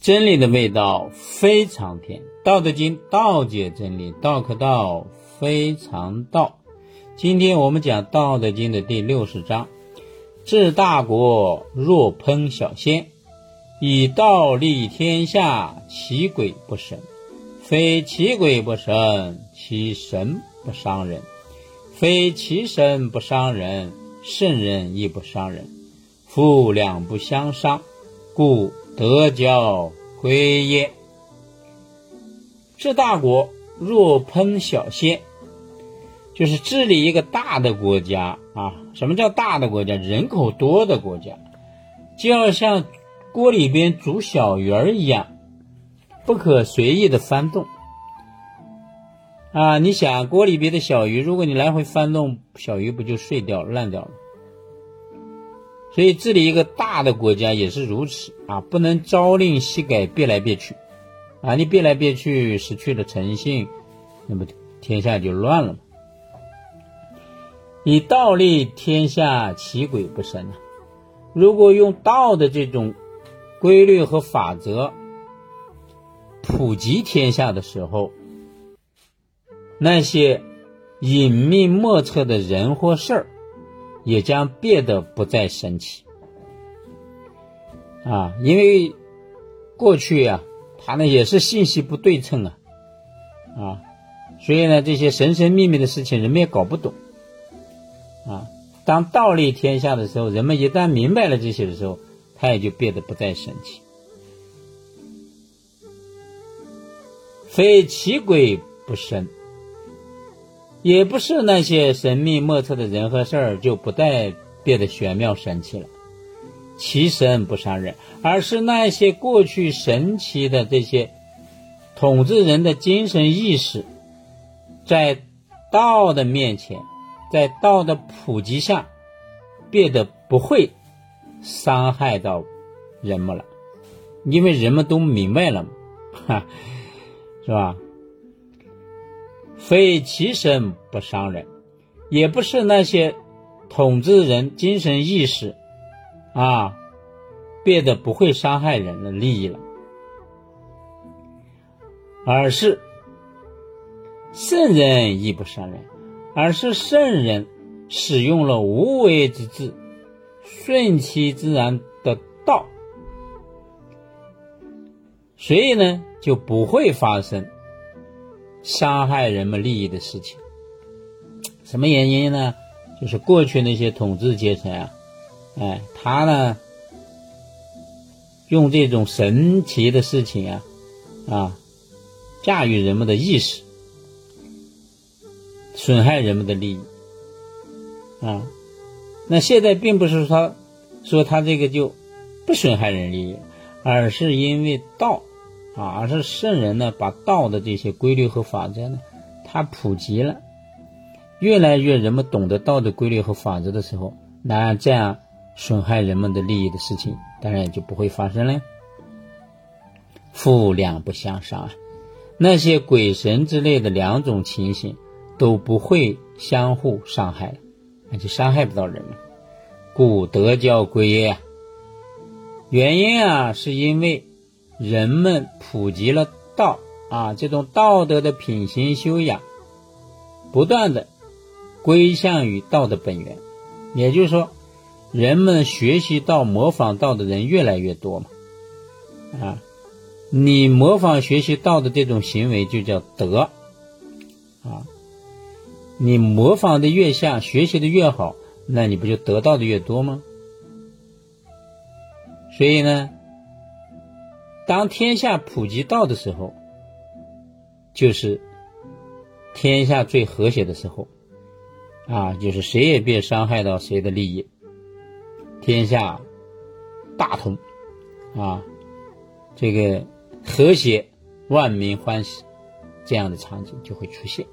真理的味道非常甜，《道德经》道解真理，道可道非常道。今天我们讲《道德经》的第六十章：治大国若烹小鲜，以道立天下，其鬼不神。非其鬼不神，其神不伤人；非其神不伤人，圣人亦不伤人。夫两不相伤，故。德交归焉。治大国若烹小鲜，就是治理一个大的国家啊。什么叫大的国家？人口多的国家，就要像锅里边煮小鱼儿一样，不可随意的翻动。啊，你想锅里边的小鱼，如果你来回翻动，小鱼不就碎掉、烂掉了？所以治理一个大的国家也是如此啊，不能朝令夕改，变来变去，啊，你变来变去，失去了诚信，那么天下就乱了嘛。以道立天下，其鬼不生啊。如果用道的这种规律和法则普及天下的时候，那些隐秘莫测的人或事儿。也将变得不再神奇啊！因为过去呀，它呢也是信息不对称啊，啊，所以呢这些神神秘秘的事情人们也搞不懂啊。当道立天下的时候，人们一旦明白了这些的时候，它也就变得不再神奇。非其鬼不生。也不是那些神秘莫测的人和事儿就不再变得玄妙神奇了，其神不伤人，而是那些过去神奇的这些统治人的精神意识，在道的面前，在道的普及下，变得不会伤害到人们了，因为人们都明白了嘛，哈，是吧？非其身不伤人，也不是那些统治人精神意识啊变得不会伤害人的利益了，而是圣人亦不伤人，而是圣人使用了无为之治，顺其自然的道，所以呢就不会发生。伤害人们利益的事情，什么原因呢？就是过去那些统治阶层啊，哎，他呢用这种神奇的事情啊，啊，驾驭人们的意识，损害人们的利益啊。那现在并不是说说他这个就不损害人利益，而是因为道。啊，而是圣人呢，把道的这些规律和法则呢，他普及了，越来越人们懂得道的规律和法则的时候，那这样损害人们的利益的事情，当然也就不会发生了。负两不相伤啊，那些鬼神之类的两种情形都不会相互伤害，那就伤害不到人了。故德教归也啊，原因啊，是因为。人们普及了道啊，这种道德的品行修养，不断的归向于道的本源，也就是说，人们学习道、模仿道的人越来越多嘛，啊，你模仿学习道的这种行为就叫德，啊，你模仿的越像，学习的越好，那你不就得到的越多吗？所以呢。当天下普及道的时候，就是天下最和谐的时候，啊，就是谁也别伤害到谁的利益，天下大同，啊，这个和谐，万民欢喜，这样的场景就会出现。